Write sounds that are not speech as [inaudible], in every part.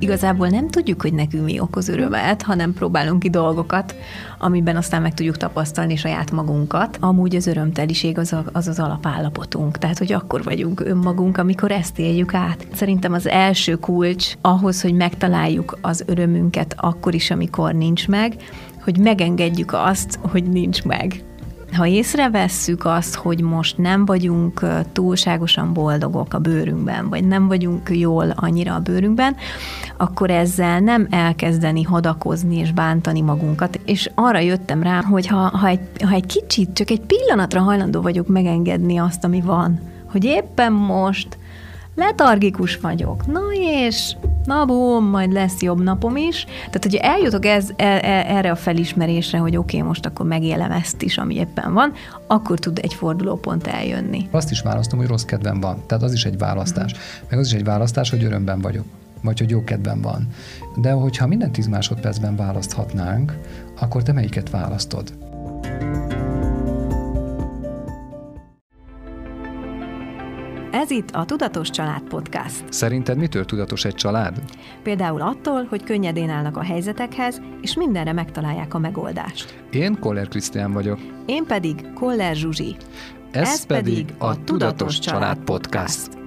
igazából nem tudjuk, hogy nekünk mi okoz örömet, hanem próbálunk ki dolgokat, amiben aztán meg tudjuk tapasztalni saját magunkat. Amúgy az örömteliség az a, az, az alapállapotunk, tehát hogy akkor vagyunk önmagunk, amikor ezt éljük át. Szerintem az első kulcs ahhoz, hogy megtaláljuk az örömünket akkor is, amikor nincs meg, hogy megengedjük azt, hogy nincs meg ha észrevesszük azt, hogy most nem vagyunk túlságosan boldogok a bőrünkben, vagy nem vagyunk jól annyira a bőrünkben, akkor ezzel nem elkezdeni hadakozni és bántani magunkat. És arra jöttem rá, hogy ha, ha, egy, ha egy kicsit, csak egy pillanatra hajlandó vagyok megengedni azt, ami van, hogy éppen most letargikus vagyok. Na és, na bum, majd lesz jobb napom is. Tehát, hogy eljutok ez, e, e, erre a felismerésre, hogy oké, okay, most akkor megélem ezt is, ami éppen van, akkor tud egy fordulópont eljönni. Azt is választom, hogy rossz kedvem van. Tehát az is egy választás. Meg az is egy választás, hogy örömben vagyok vagy hogy jó kedvem van. De hogyha minden 10 másodpercben választhatnánk, akkor te melyiket választod? Ez itt a Tudatos Család Podcast. Szerinted mitől tudatos egy család? Például attól, hogy könnyedén állnak a helyzetekhez, és mindenre megtalálják a megoldást. Én Koller Krisztián vagyok. Én pedig Koller Zsuzsi. Ez, Ez pedig a Tudatos, Család Podcast. Podcast.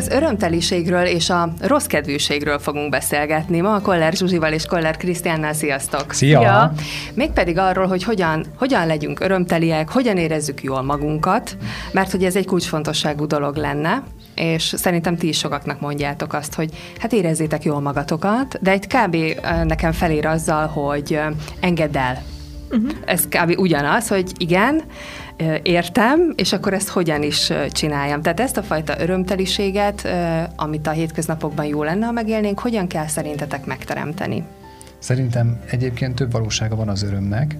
Az örömteliségről és a rossz kedvűségről fogunk beszélgetni ma a Koller Zsuzsival és Koller Krisztiánnal. Sziasztok! Szia! Szia! Mégpedig arról, hogy hogyan, hogyan legyünk örömteliek, hogyan érezzük jól magunkat, mert hogy ez egy kulcsfontosságú dolog lenne, és szerintem ti is sokaknak mondjátok azt, hogy hát érezzétek jól magatokat, de egy kb. nekem felér azzal, hogy engedd el. Uh-huh. Ez kb. ugyanaz, hogy igen, értem, és akkor ezt hogyan is csináljam. Tehát ezt a fajta örömteliséget, amit a hétköznapokban jó lenne, ha megélnénk, hogyan kell szerintetek megteremteni? Szerintem egyébként több valósága van az örömnek.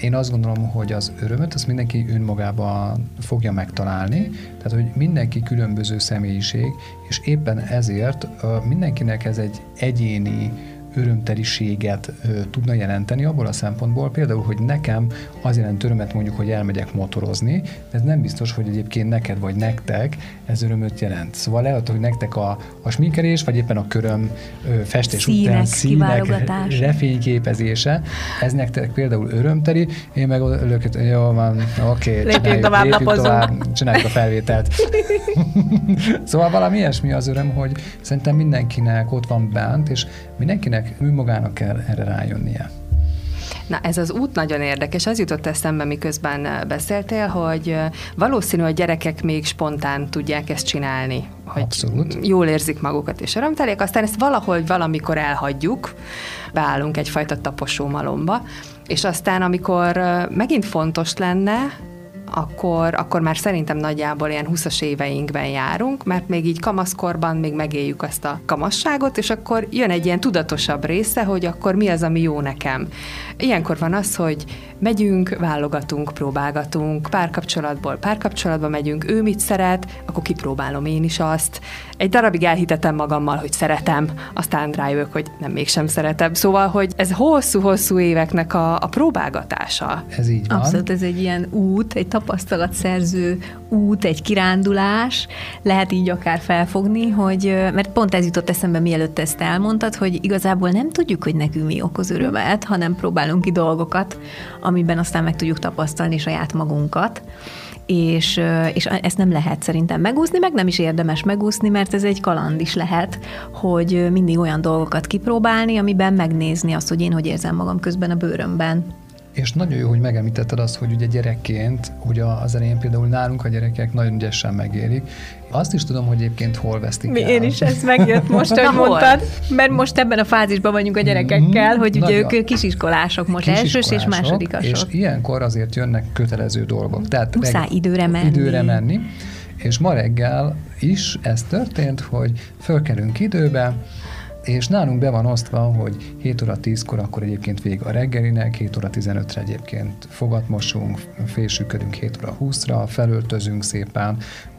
Én azt gondolom, hogy az örömöt azt mindenki önmagában fogja megtalálni, tehát hogy mindenki különböző személyiség, és éppen ezért mindenkinek ez egy egyéni örömteliséget ö, tudna jelenteni abból a szempontból, például, hogy nekem az jelent örömet mondjuk, hogy elmegyek motorozni, de ez nem biztos, hogy egyébként neked vagy nektek ez örömöt jelent. Szóval lehet, hogy nektek a, a sminkelés, vagy éppen a köröm ö, festés színek, után színek refényképezése, ez nektek például örömteli, én meg lökött, jó van, oké, okay, lépjünk tovább, lépjünk tovább, csináljuk a felvételt. [laughs] szóval valami ilyesmi az öröm, hogy szerintem mindenkinek ott van bánt, és mindenkinek embernek önmagának kell erre rájönnie. Na ez az út nagyon érdekes, az jutott eszembe, miközben beszéltél, hogy valószínű, hogy gyerekek még spontán tudják ezt csinálni. Hogy Abszolút. jól érzik magukat és örömtelék, aztán ezt valahogy valamikor elhagyjuk, beállunk egyfajta taposó malomba, és aztán, amikor megint fontos lenne, akkor, akkor már szerintem nagyjából ilyen 20-as éveinkben járunk, mert még így kamaszkorban még megéljük azt a kamasságot, és akkor jön egy ilyen tudatosabb része, hogy akkor mi az, ami jó nekem. Ilyenkor van az, hogy megyünk, válogatunk, próbálgatunk, párkapcsolatból párkapcsolatba megyünk, ő mit szeret, akkor kipróbálom én is azt. Egy darabig elhitetem magammal, hogy szeretem, aztán rájövök, hogy nem mégsem szeretem. Szóval, hogy ez hosszú-hosszú éveknek a, a próbálgatása. Ez így van. Abszolút, ez egy ilyen út, egy tapasztalatszerző út, egy kirándulás, lehet így akár felfogni, hogy, mert pont ez jutott eszembe, mielőtt ezt elmondtad, hogy igazából nem tudjuk, hogy nekünk mi okoz örömet, hanem próbálunk ki dolgokat, amiben aztán meg tudjuk tapasztalni saját magunkat és, és ezt nem lehet szerintem megúszni, meg nem is érdemes megúszni, mert ez egy kaland is lehet, hogy mindig olyan dolgokat kipróbálni, amiben megnézni azt, hogy én hogy érzem magam közben a bőrömben. És nagyon jó, hogy megemlítetted azt, hogy ugye gyerekként, ugye az elején például nálunk a gyerekek nagyon ügyesen megérik. Azt is tudom, hogy egyébként hol vesztik Mi, el. Én is ezt megjött most, [laughs] hogy mondtad, mert most ebben a fázisban vagyunk a gyerekekkel, hogy ugye ők kisiskolások most, elsős és másodikasok. És ilyenkor azért jönnek kötelező dolgok. Tehát Muszáj időre menni. Időre menni. És ma reggel is ez történt, hogy fölkelünk időbe, és nálunk be van osztva, hogy 7 óra 10-kor akkor egyébként vég a reggelinek, 7 óra 15-re egyébként fogatmosunk, fésüködünk 7 óra 20-ra, felöltözünk szépen,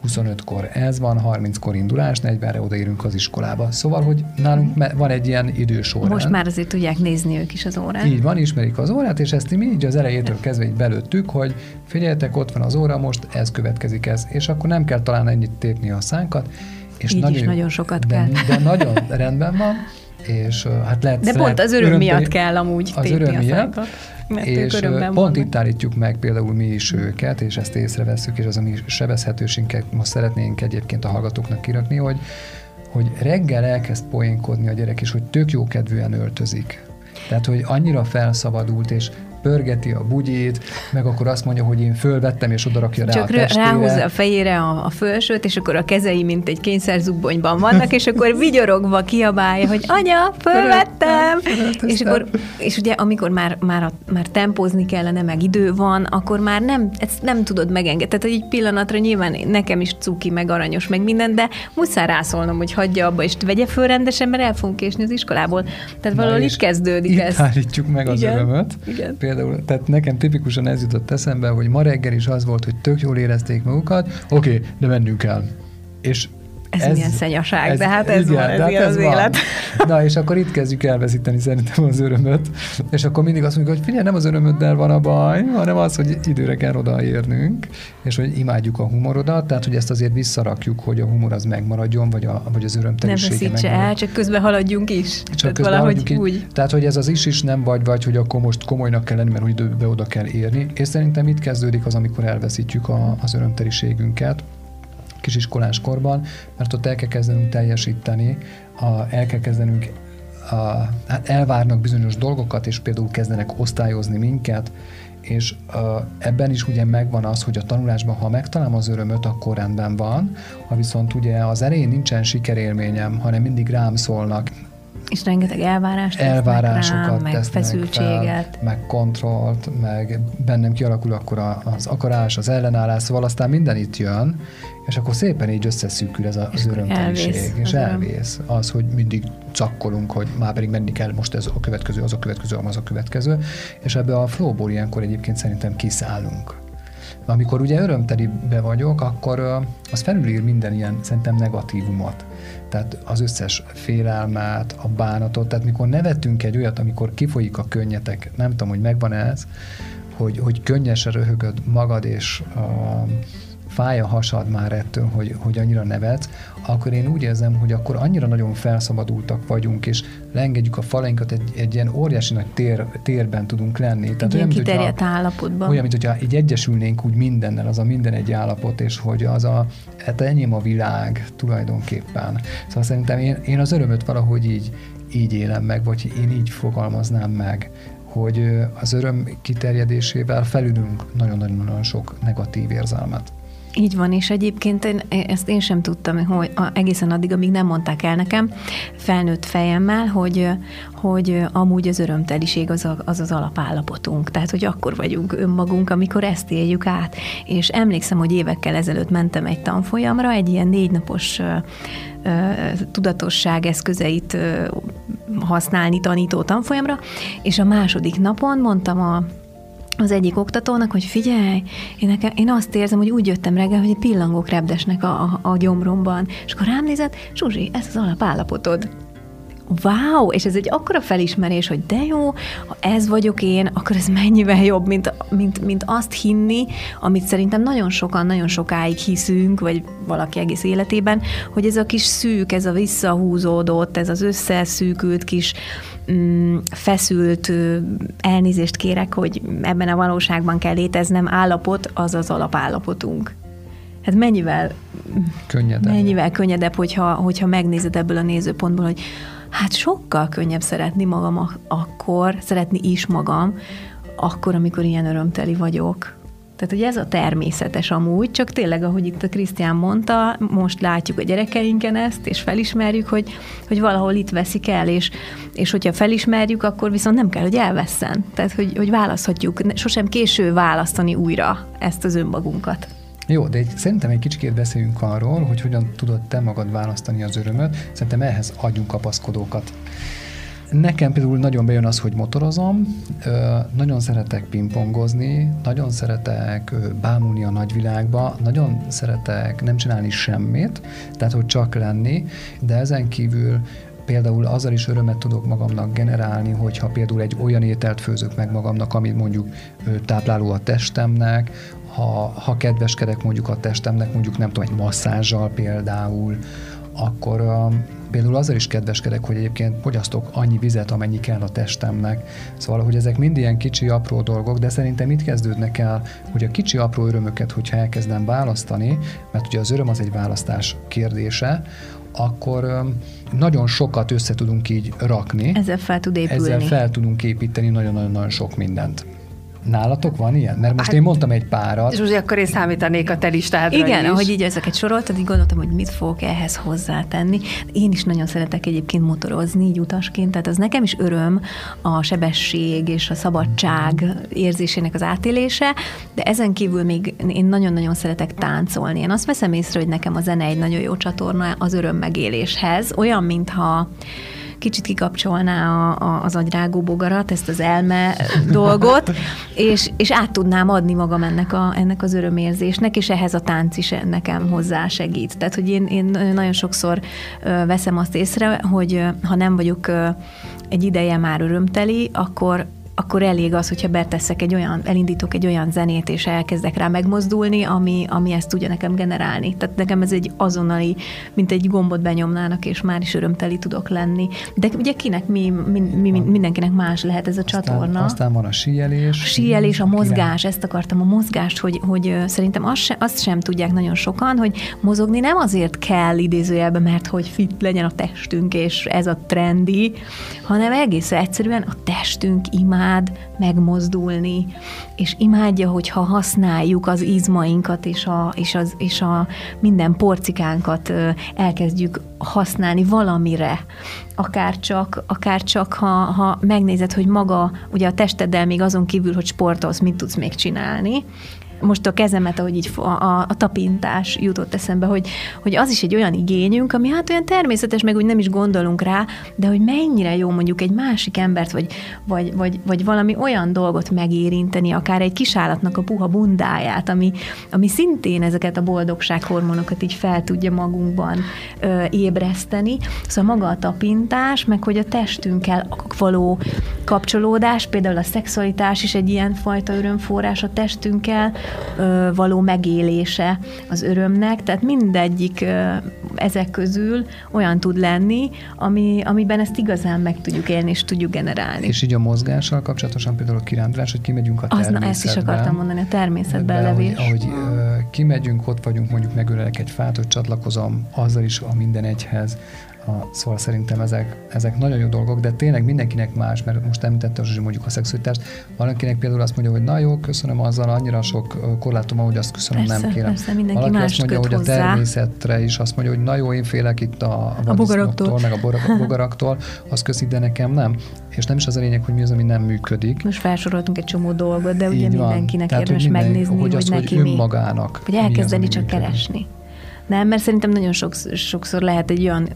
25-kor ez van, 30-kor indulás, 40-re odaérünk az iskolába. Szóval, hogy nálunk van egy ilyen idősor. Most már azért tudják nézni ők is az órát. Így van, ismerik az órát, és ezt mi így az elejétől kezdve így belőttük, hogy figyeljetek, ott van az óra, most ez következik ez, és akkor nem kell talán ennyit tépni a szánkat, és Így nagyon, is nagyon sokat de, kell. De nagyon rendben van, és hát lehet... De pont az öröm öröm miatt kell amúgy Az öröm miatt, és pont vannak. itt állítjuk meg például mi is őket, és ezt észreveszünk, és az a mi sebezhetőségünket most szeretnénk egyébként a hallgatóknak kirakni, hogy, hogy reggel elkezd poénkodni a gyerek, és hogy tök jó kedvűen öltözik. Tehát, hogy annyira felszabadult, és pörgeti a bugyét, meg akkor azt mondja, hogy én fölvettem, és oda rakja rá Csak a testére. ráhúzza a fejére a, a fölsőt, és akkor a kezei, mint egy kényszerzubbonyban vannak, és akkor vigyorogva kiabálja, hogy anya, fölvettem! és akkor, és ugye amikor már, már, a, már tempózni kellene, meg idő van, akkor már nem, ezt nem tudod megengedni. Tehát, hogy egy pillanatra nyilván nekem is cuki, meg aranyos, meg minden, de muszáj rászólnom, hogy hagyja abba, és vegye föl rendesen, mert el fogunk késni az iskolából. Tehát valahol itt kezdődik itt ez. állítjuk meg az Igen. örömöt. Igen például, tehát nekem tipikusan ez jutott eszembe, hogy ma reggel is az volt, hogy tök jól érezték magukat, oké, okay, de mennünk kell. És ez, ez milyen szenyaság, ez, de hát ez igen, van, ez, hát ez az van. élet. [laughs] Na, és akkor itt kezdjük elveszíteni szerintem az örömöt, és akkor mindig azt mondjuk, hogy figyelj, nem az örömöddel van a baj, hanem az, hogy időre kell odaérnünk, és hogy imádjuk a humorodat, tehát hogy ezt azért visszarakjuk, hogy a humor az megmaradjon, vagy, a, vagy az örömtelisége Nem veszítse el, csak közben haladjunk is. Csak tehát közben valahogy így. úgy. Tehát, hogy ez az is is nem vagy, vagy, hogy akkor most komolynak kell lenni, mert hogy időbe oda kell érni. És szerintem itt kezdődik az, amikor elveszítjük a, az örömteliségünket, kisiskolás korban, mert ott el kell kezdenünk teljesíteni, a, el kell kezdenünk a, hát elvárnak bizonyos dolgokat, és például kezdenek osztályozni minket, és uh, ebben is ugye megvan az, hogy a tanulásban, ha megtalálom az örömöt, akkor rendben van, ha viszont ugye az elején nincsen sikerélményem, hanem mindig rám szólnak, és rengeteg elvárást elvárásokat rám, meg feszültséget. Fel, meg kontrollt, meg bennem kialakul akkor az akarás, az ellenállás, szóval aztán minden itt jön, és akkor szépen így összeszűkül ez az örömteliség, és az elvész. Az, hogy mindig cakkolunk, hogy már pedig menni kell, most ez a következő, az a következő, az a következő, és ebbe a flowból ilyenkor egyébként szerintem kiszállunk. Amikor ugye örömtelibe vagyok, akkor az felülír minden ilyen szerintem negatívumot. Tehát az összes félelmet, a bánatot, tehát mikor nevetünk egy olyat, amikor kifolyik a könnyetek, nem tudom, hogy megvan ez, hogy, hogy könnyesen röhögöd magad, és uh, fáj a hasad már ettől, hogy, hogy annyira nevetsz, akkor én úgy érzem, hogy akkor annyira nagyon felszabadultak vagyunk, és leengedjük a falainkat, egy, egy ilyen óriási nagy tér, térben tudunk lenni. Tehát olyan, kiterjedt hogyha, állapotban. Olyan, mint hogyha így egyesülnénk úgy mindennel, az a minden egy állapot, és hogy az a, hát enyém a világ tulajdonképpen. Szóval szerintem én, én az örömöt valahogy így, így élem meg, vagy én így fogalmaznám meg, hogy az öröm kiterjedésével felülünk nagyon-nagyon sok negatív érzelmet. Így van, és egyébként én, ezt én sem tudtam, hogy egészen addig, amíg nem mondták el nekem, felnőtt fejemmel, hogy, hogy amúgy az örömteliség az, a, az az alapállapotunk. Tehát, hogy akkor vagyunk önmagunk, amikor ezt éljük át. És emlékszem, hogy évekkel ezelőtt mentem egy tanfolyamra, egy ilyen négy napos tudatosság eszközeit használni tanító tanfolyamra, és a második napon mondtam a az egyik oktatónak, hogy figyelj, én, nekem, én azt érzem, hogy úgy jöttem reggel, hogy pillangók repdesnek a, a, a gyomromban. És akkor rám nézett, Zsuzsi, ez az alapállapotod. Wow! És ez egy akkora felismerés, hogy de jó, ha ez vagyok én, akkor ez mennyivel jobb, mint, mint, mint azt hinni, amit szerintem nagyon sokan, nagyon sokáig hiszünk, vagy valaki egész életében, hogy ez a kis szűk, ez a visszahúzódott, ez az összeszűkült kis feszült, elnézést kérek, hogy ebben a valóságban kell léteznem, állapot, az az alapállapotunk. Hát mennyivel könnyedebb, mennyivel könnyedebb hogyha, hogyha megnézed ebből a nézőpontból, hogy hát sokkal könnyebb szeretni magam akkor, szeretni is magam, akkor, amikor ilyen örömteli vagyok. Tehát, hogy ez a természetes amúgy, csak tényleg, ahogy itt a Krisztián mondta, most látjuk a gyerekeinken ezt, és felismerjük, hogy, hogy valahol itt veszik el, és, és hogyha felismerjük, akkor viszont nem kell, hogy elvesszen. Tehát, hogy, hogy választhatjuk, sosem késő választani újra ezt az önmagunkat. Jó, de egy, szerintem egy kicsit beszéljünk arról, hogy hogyan tudod te magad választani az örömöt. Szerintem ehhez adjunk kapaszkodókat. Nekem például nagyon bejön az, hogy motorozom, nagyon szeretek pingpongozni, nagyon szeretek bámulni a nagyvilágba, nagyon szeretek nem csinálni semmit, tehát hogy csak lenni, de ezen kívül például azzal is örömet tudok magamnak generálni, hogyha például egy olyan ételt főzök meg magamnak, amit mondjuk tápláló a testemnek, ha, ha kedveskedek mondjuk a testemnek, mondjuk nem tudom, egy masszázsal például, akkor például azzal is kedveskedek, hogy egyébként fogyasztok annyi vizet, amennyi kell a testemnek. Szóval, hogy ezek mind ilyen kicsi, apró dolgok, de szerintem itt kezdődnek el, hogy a kicsi, apró örömöket, hogyha elkezdem választani, mert ugye az öröm az egy választás kérdése, akkor nagyon sokat össze tudunk így rakni. Ezzel fel tud épülni. Ezzel fel tudunk építeni nagyon-nagyon sok mindent. Nálatok van ilyen? Mert most hát, én mondtam egy párat. És most akkor én számítanék a te listádra Igen, is. ahogy így ezeket soroltad, így gondoltam, hogy mit fogok ehhez hozzátenni. Én is nagyon szeretek egyébként motorozni, így utasként, tehát az nekem is öröm a sebesség és a szabadság érzésének az átélése, de ezen kívül még én nagyon-nagyon szeretek táncolni. Én azt veszem észre, hogy nekem a zene egy nagyon jó csatorna az öröm megéléshez, olyan, mintha kicsit kikapcsolná a, a, az agyrágó bogarat, ezt az elme dolgot, és, és át tudnám adni magam ennek, a, ennek az örömérzésnek, és ehhez a tánc is nekem hozzá segít. Tehát, hogy én, én nagyon sokszor veszem azt észre, hogy ha nem vagyok egy ideje már örömteli, akkor akkor elég az, hogyha beteszek egy olyan, elindítok egy olyan zenét, és elkezdek rá megmozdulni, ami, ami ezt tudja nekem generálni. Tehát nekem ez egy azonnali, mint egy gombot benyomnának, és már is örömteli tudok lenni. De ugye kinek mi, mi, mi mindenkinek más lehet ez a aztán, csatorna. Aztán van a síelés. A síelés, a mozgás, ezt akartam, a mozgást, hogy, hogy szerintem azt, se, azt sem tudják nagyon sokan, hogy mozogni nem azért kell idézőjelben, mert hogy fit legyen a testünk, és ez a trendi, hanem egész egyszerűen a testünk imád imád megmozdulni, és imádja, hogyha használjuk az izmainkat és a, és, az, és a minden porcikánkat elkezdjük használni valamire, akár csak, akár csak ha, ha megnézed, hogy maga, ugye a testeddel még azon kívül, hogy sportolsz, mit tudsz még csinálni, most a kezemet, ahogy így a, a, a tapintás jutott eszembe, hogy, hogy az is egy olyan igényünk, ami hát olyan természetes, meg úgy nem is gondolunk rá, de hogy mennyire jó mondjuk egy másik embert, vagy, vagy, vagy, vagy valami olyan dolgot megérinteni, akár egy kisállatnak a puha bundáját, ami, ami szintén ezeket a boldogsághormonokat így fel tudja magunkban ö, ébreszteni. Szóval maga a tapintás, meg hogy a testünkkel való kapcsolódás, például a szexualitás is egy ilyen fajta örömforrás a testünkkel, való megélése az örömnek, tehát mindegyik ezek közül olyan tud lenni, ami, amiben ezt igazán meg tudjuk élni és tudjuk generálni. És így a mozgással kapcsolatosan például a kirándulás, hogy kimegyünk a természetbe. Az, na, ezt is akartam mondani, a természetben levés. Ahogy, ahogy kimegyünk, ott vagyunk, mondjuk megölelek egy fát, hogy csatlakozom azzal is a minden egyhez, szóval szerintem ezek, ezek nagyon jó dolgok, de tényleg mindenkinek más, mert most említette hogy mondjuk a szexualitást, valakinek például azt mondja, hogy na jó, köszönöm azzal, annyira sok korlátom, hogy azt köszönöm, persze, nem kérem. Persze, mindenki Valaki más azt mondja, hogy hozzá. a természetre is azt mondja, hogy na jó, én félek itt a, a, a bogaraktól, meg a bogaraktól, azt köszi, de nekem nem. És nem is az a lényeg, hogy mi az, ami nem működik. Most felsoroltunk egy csomó dolgot, de ugye mindenkinek van. érdemes minden, megnézni, hogy, az, hogy neki hogy önmagának. Hogy elkezdeni csak működik. keresni. Nem, mert szerintem nagyon sokszor, sokszor lehet egy olyan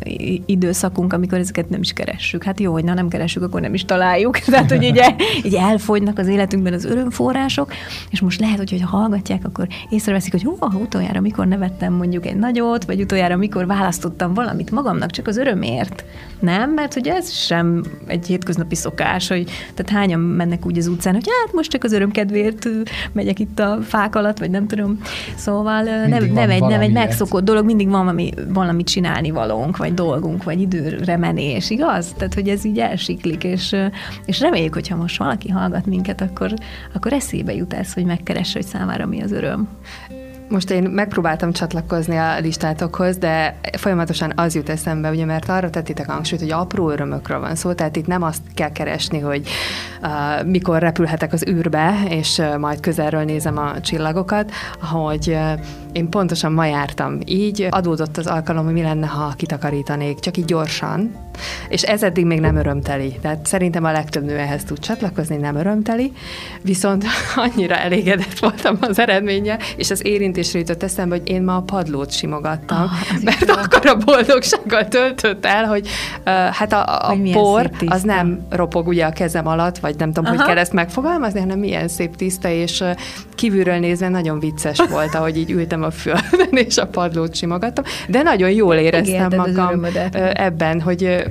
időszakunk, amikor ezeket nem is keressük. Hát jó, hogy na nem keressük, akkor nem is találjuk. [laughs] Tehát, hogy így, így elfogynak az életünkben az örömforrások, és most lehet, hogy ha hallgatják, akkor észreveszik, hogy hú, utoljára mikor nevettem mondjuk egy nagyot, vagy utoljára mikor választottam valamit magamnak csak az örömért. Nem, mert ugye ez sem egy hétköznapi szokás, hogy tehát hányan mennek úgy az utcán, hogy hát most csak az örömkedvéért megyek itt a fák alatt, vagy nem tudom. Szóval nem, nem, egy, nem egy megszokott dolog, mindig van valami, valami csinálni valónk, vagy dolgunk, vagy időre menés, igaz? Tehát, hogy ez így elsiklik, és, és reméljük, hogyha most valaki hallgat minket, akkor, akkor eszébe jut ez, hogy megkeresse, hogy számára mi az öröm. Most én megpróbáltam csatlakozni a listátokhoz, de folyamatosan az jut eszembe, ugye, mert arra tettitek hangsúlyt, hogy apró örömökről van szó, tehát itt nem azt kell keresni, hogy uh, mikor repülhetek az űrbe, és uh, majd közelről nézem a csillagokat, hogy uh, én pontosan ma jártam. Így adódott az alkalom, hogy mi lenne, ha kitakarítanék, csak így gyorsan, és ez eddig még nem örömteli. Tehát szerintem a legtöbb nő ehhez tud csatlakozni, nem örömteli, viszont [laughs] annyira elégedett voltam az eredménye, és az érint említésre jutott eszembe, hogy én ma a padlót simogattam, oh, mert akkor a boldogsággal töltött el, hogy uh, hát a, a por az nem ropog ugye a kezem alatt, vagy nem tudom, Aha. hogy kell ezt megfogalmazni, hanem milyen szép tiszta, és kívülről nézve nagyon vicces volt, ahogy így ültem a földön, [laughs] és a padlót simogattam, de nagyon jól éreztem magam ebben, hogy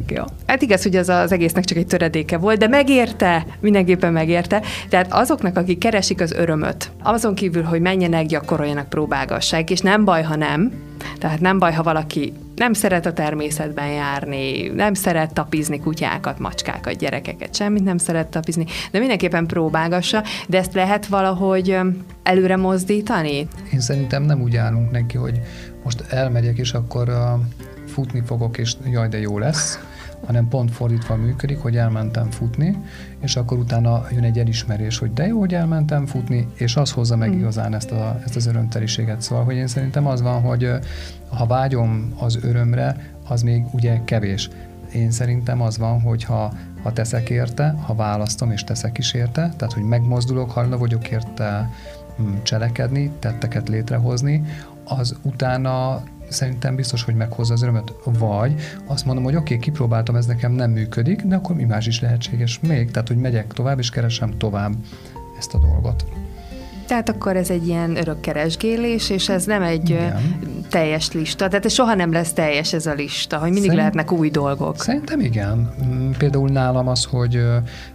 hát igaz, hogy az az egésznek csak egy töredéke volt, de megérte, mindenképpen megérte. Tehát azoknak, akik keresik az örömöt, azon kívül, hogy menjenek, gyakoroljanak, próbálgassák, és nem baj, ha nem, tehát nem baj, ha valaki nem szeret a természetben járni, nem szeret tapizni kutyákat, macskákat, gyerekeket, semmit nem szeret tapizni, de mindenképpen próbálgassa, de ezt lehet valahogy előre mozdítani? Én szerintem nem úgy állunk neki, hogy most elmegyek, és akkor uh, futni fogok, és jaj, de jó lesz, hanem pont fordítva működik, hogy elmentem futni, és akkor utána jön egy elismerés, hogy de jó, hogy elmentem futni, és az hozza meg mm. igazán ezt, a, ezt az örömteliséget. Szóval, hogy én szerintem az van, hogy ha vágyom az örömre, az még ugye kevés. Én szerintem az van, hogy ha, ha teszek érte, ha választom és teszek is érte, tehát hogy megmozdulok, hajlandó vagyok érte hm, cselekedni, tetteket létrehozni, az utána szerintem biztos, hogy meghozza az örömöt. Vagy azt mondom, hogy oké, okay, kipróbáltam, ez nekem nem működik, de akkor mi más is lehetséges még, tehát hogy megyek tovább, és keresem tovább ezt a dolgot. Tehát akkor ez egy ilyen örökkeresgélés, és ez nem egy igen. Teljes lista. Tehát ez soha nem lesz teljes ez a lista, hogy mindig Szerint, lehetnek új dolgok. Szerintem igen. Mm, például nálam az, hogy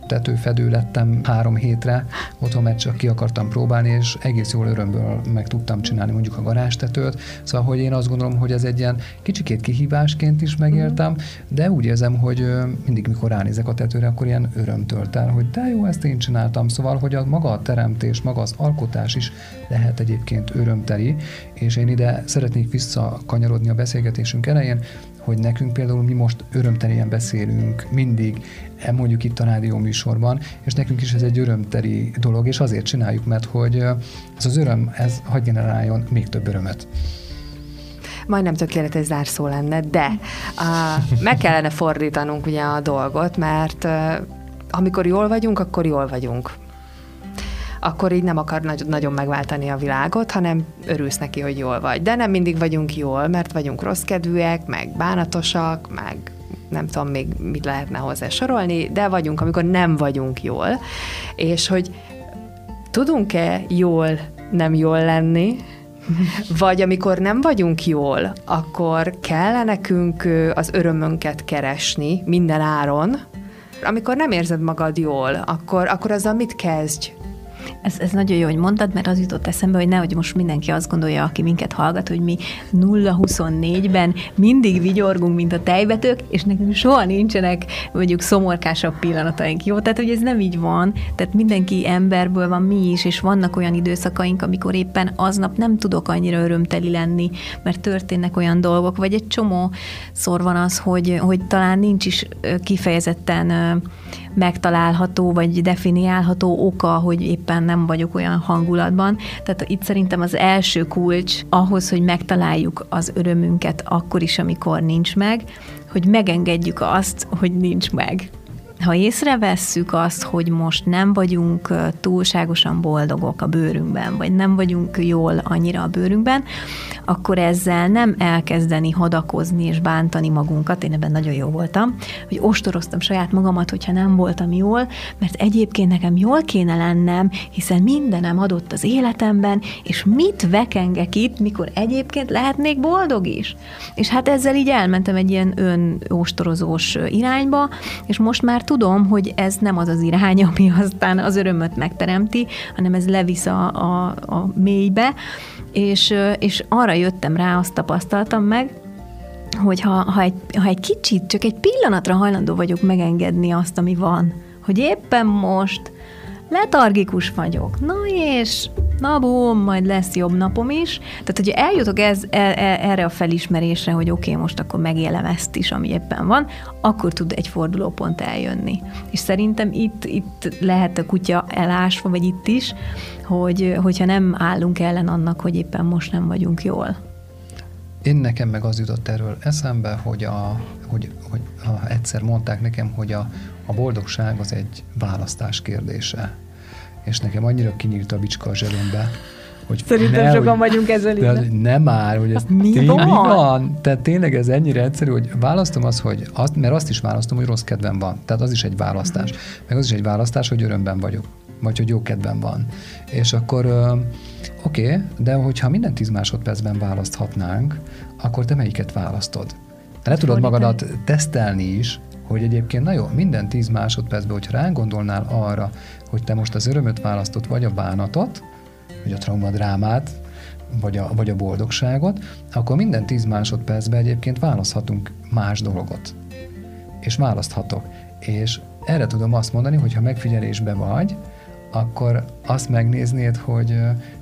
tetőfedő lettem három hétre, otthon mert csak ki akartam próbálni, és egész jól örömből meg tudtam csinálni mondjuk a garázstetőt. Szóval, hogy én azt gondolom, hogy ez egy ilyen kicsikét kihívásként is megéltem, de úgy érzem, hogy mindig, mikor ránézek a tetőre, akkor ilyen öröm tölt el, hogy de jó, ezt én csináltam. Szóval, hogy a maga a teremtés, maga az alkotás is lehet egyébként örömteli, és én ide szeretnék visszakanyarodni a beszélgetésünk elején, hogy nekünk például mi most örömtelien beszélünk mindig, e mondjuk itt a rádió műsorban, és nekünk is ez egy örömteli dolog, és azért csináljuk, mert hogy ez az öröm, ez hagy generáljon még több örömet majdnem tökéletes zárszó lenne, de uh, meg kellene fordítanunk ugye a dolgot, mert uh, amikor jól vagyunk, akkor jól vagyunk akkor így nem akar nagy, nagyon megváltani a világot, hanem örülsz neki, hogy jól vagy. De nem mindig vagyunk jól, mert vagyunk rosszkedvűek, meg bánatosak, meg nem tudom még mit lehetne hozzá sorolni, de vagyunk, amikor nem vagyunk jól, és hogy tudunk-e jól nem jól lenni, vagy amikor nem vagyunk jól, akkor kell nekünk az örömönket keresni minden áron, amikor nem érzed magad jól, akkor, akkor azzal mit kezdj? Ez, ez nagyon jó, hogy mondtad, mert az jutott eszembe, hogy nehogy most mindenki azt gondolja, aki minket hallgat, hogy mi 0-24-ben mindig vigyorgunk, mint a tejbetők, és nekünk soha nincsenek mondjuk szomorkásabb pillanataink. Jó, tehát hogy ez nem így van, tehát mindenki emberből van mi is, és vannak olyan időszakaink, amikor éppen aznap nem tudok annyira örömteli lenni, mert történnek olyan dolgok, vagy egy csomó szor van az, hogy, hogy talán nincs is kifejezetten megtalálható, vagy definiálható oka, hogy éppen nem vagyok olyan hangulatban. Tehát itt szerintem az első kulcs ahhoz, hogy megtaláljuk az örömünket akkor is, amikor nincs meg, hogy megengedjük azt, hogy nincs meg ha észrevesszük azt, hogy most nem vagyunk túlságosan boldogok a bőrünkben, vagy nem vagyunk jól annyira a bőrünkben, akkor ezzel nem elkezdeni hadakozni és bántani magunkat, én ebben nagyon jó voltam, hogy ostoroztam saját magamat, hogyha nem voltam jól, mert egyébként nekem jól kéne lennem, hiszen mindenem adott az életemben, és mit vekengek itt, mikor egyébként lehetnék boldog is. És hát ezzel így elmentem egy ilyen ostorozós irányba, és most már tudom, hogy ez nem az az irány, ami aztán az örömöt megteremti, hanem ez levisz a, a, a mélybe, és, és arra jöttem rá, azt tapasztaltam meg, hogy ha, ha, egy, ha egy kicsit, csak egy pillanatra hajlandó vagyok megengedni azt, ami van, hogy éppen most letargikus vagyok, na és na bum, majd lesz jobb napom is. Tehát, hogyha eljutok ez, e, e, erre a felismerésre, hogy oké, okay, most akkor megélem ezt is, ami éppen van, akkor tud egy fordulópont eljönni. És szerintem itt, itt lehet a kutya elásva, vagy itt is, hogy, hogyha nem állunk ellen annak, hogy éppen most nem vagyunk jól. Én nekem meg az jutott erről eszembe, hogy, a, hogy, hogy ha egyszer mondták nekem, hogy a, a boldogság az egy választás kérdése. És nekem annyira kinyílt a bicska a zsebembe, hogy Szerintem ne, sokan hogy, vagyunk ezzel de az, nem már, hogy ez mi tény, van? mi van? Tehát tényleg ez ennyire egyszerű, hogy választom azt, hogy azt, mert azt is választom, hogy rossz kedvem van. Tehát az is egy választás. Meg az is egy választás, hogy örömben vagyok vagy hogy jó kedvem van. És akkor oké, okay, de hogyha minden 10 másodpercben választhatnánk, akkor te melyiket választod? Te le tudod magadat tesztelni is, hogy egyébként, na jó, minden 10 másodpercben, hogyha rá gondolnál arra, hogy te most az örömöt választod, vagy a bánatot, vagy a traumadrámát, vagy a, vagy a boldogságot, akkor minden 10 másodpercben egyébként választhatunk más dolgot. És választhatok. És erre tudom azt mondani, hogy ha megfigyelésbe vagy, akkor azt megnéznéd, hogy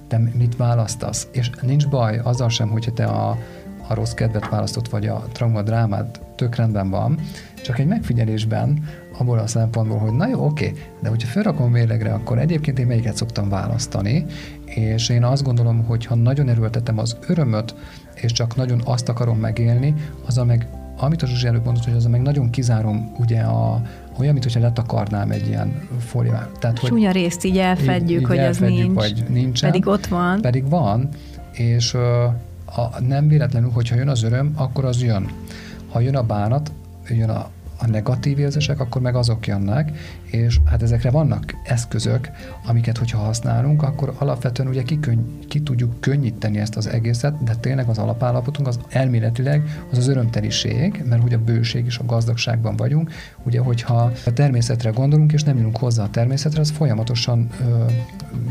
te mit választasz. És nincs baj azzal sem, hogyha te a, a rossz kedvet választott, vagy a trauma drámát tök rendben van, csak egy megfigyelésben abból a szempontból, hogy na jó, oké, de hogyha felrakom vélegre, akkor egyébként én melyiket szoktam választani, és én azt gondolom, hogy ha nagyon erőltetem az örömöt, és csak nagyon azt akarom megélni, az a meg, amit a Zsuzsi előbb mondott, hogy az meg nagyon kizárom ugye a, olyan, mintha letakarnám egy ilyen fóliát. Tehát, hogy Súnya részt így elfedjük, így, így hogy elfedjük, az nincs. Vagy nincsen, pedig ott van. Pedig van, és a, nem véletlenül, hogyha jön az öröm, akkor az jön. Ha jön a bánat, jön a, a negatív érzések, akkor meg azok jönnek, és hát ezekre vannak eszközök, amiket, hogyha használunk, akkor alapvetően ugye ki, könny, ki tudjuk könnyíteni ezt az egészet, de tényleg az alapállapotunk az elméletileg az az örömteliség, mert ugye a bőség és a gazdagságban vagyunk, ugye hogyha a természetre gondolunk, és nem jönünk hozzá a természetre, az folyamatosan ö,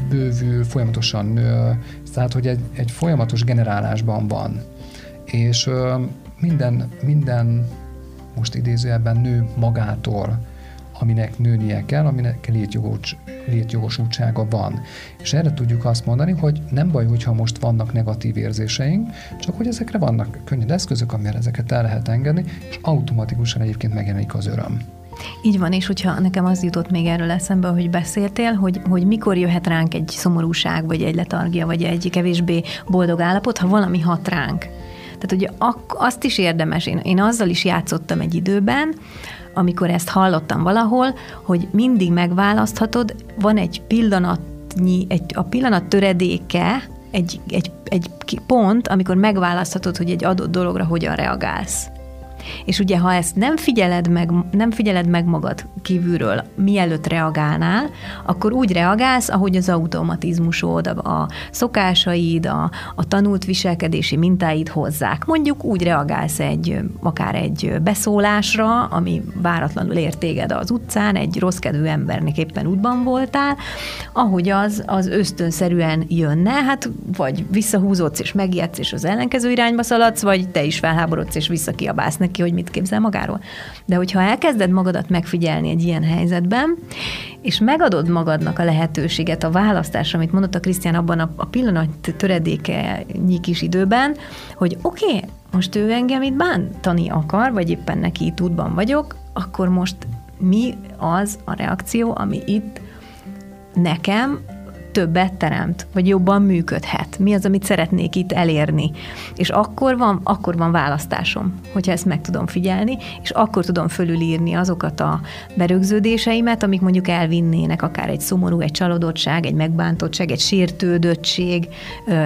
bővül, folyamatosan nő, tehát hogy egy, egy folyamatos generálásban van. És ö, minden, minden most idézőjelben nő magától, aminek nőnie kell, aminek létjogos, létjogosultsága van. És erre tudjuk azt mondani, hogy nem baj, hogyha most vannak negatív érzéseink, csak hogy ezekre vannak könnyed eszközök, amire ezeket el lehet engedni, és automatikusan egyébként megjelenik az öröm. Így van, és hogyha nekem az jutott még erről eszembe, hogy beszéltél, hogy, hogy mikor jöhet ránk egy szomorúság, vagy egy letargia, vagy egy kevésbé boldog állapot, ha valami hat ránk. Tehát ugye azt is érdemes, én, én azzal is játszottam egy időben, amikor ezt hallottam valahol, hogy mindig megválaszthatod, van egy pillanatnyi, egy, a pillanat töredéke, egy, egy, egy pont, amikor megválaszthatod, hogy egy adott dologra hogyan reagálsz. És ugye, ha ezt nem figyeled meg, nem figyeled meg magad kívülről, mielőtt reagálnál, akkor úgy reagálsz, ahogy az automatizmusod, a szokásaid, a, a tanult viselkedési mintáid hozzák. Mondjuk úgy reagálsz egy, akár egy beszólásra, ami váratlanul ér téged az utcán, egy rossz kedvű embernek éppen útban voltál, ahogy az, az ösztönszerűen jönne, hát vagy visszahúzódsz és megijedsz, és az ellenkező irányba szaladsz, vagy te is felháborodsz és visszakiabálsz neki, hogy mit képzel magáról. De hogyha elkezded magadat megfigyelni egy ilyen helyzetben, és megadod magadnak a lehetőséget, a választásra, amit mondott a Krisztián abban a, a pillanat töredéke kis időben, hogy oké, okay, most ő engem itt bántani akar, vagy éppen neki itt útban vagyok, akkor most mi az a reakció, ami itt nekem többet teremt, vagy jobban működhet. Mi az, amit szeretnék itt elérni. És akkor van, akkor van választásom, hogyha ezt meg tudom figyelni, és akkor tudom fölülírni azokat a berögződéseimet, amik mondjuk elvinnének akár egy szomorú, egy csalódottság, egy megbántottság, egy sértődöttség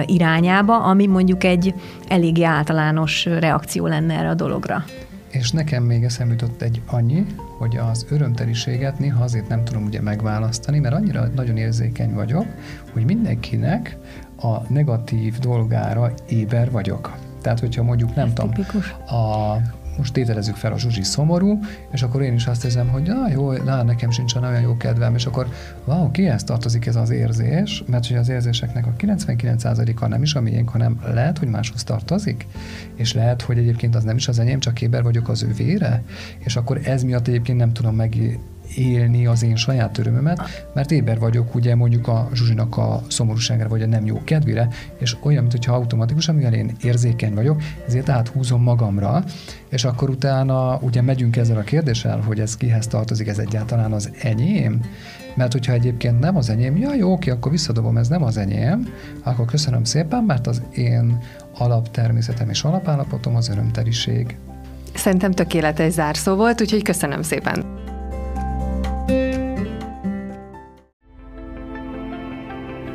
irányába, ami mondjuk egy eléggé általános reakció lenne erre a dologra. És nekem még eszembe jutott egy annyi, hogy az örömteliséget néha azért nem tudom ugye megválasztani, mert annyira nagyon érzékeny vagyok, hogy mindenkinek a negatív dolgára éber vagyok. Tehát, hogyha mondjuk nem Ez tudom, tipikus. a most tételezzük fel, a Zsuzsi szomorú, és akkor én is azt érzem, hogy na jó, na, nekem sincsen olyan jó kedvem, és akkor wow, kihez tartozik ez az érzés, mert hogy az érzéseknek a 99%-a nem is a miénk, hanem lehet, hogy máshoz tartozik, és lehet, hogy egyébként az nem is az enyém, csak éber vagyok az vére, és akkor ez miatt egyébként nem tudom meg élni az én saját örömömet, mert éber vagyok ugye mondjuk a Zsuzsinak a szomorúságra, vagy a nem jó kedvére, és olyan, mintha automatikusan, mivel én érzékeny vagyok, ezért áthúzom magamra, és akkor utána ugye megyünk ezzel a kérdéssel, hogy ez kihez tartozik, ez egyáltalán az enyém, mert hogyha egyébként nem az enyém, ja jó, oké, akkor visszadobom, ez nem az enyém, akkor köszönöm szépen, mert az én alaptermészetem és alapállapotom az örömteliség. Szerintem tökéletes zárszó volt, úgyhogy köszönöm szépen.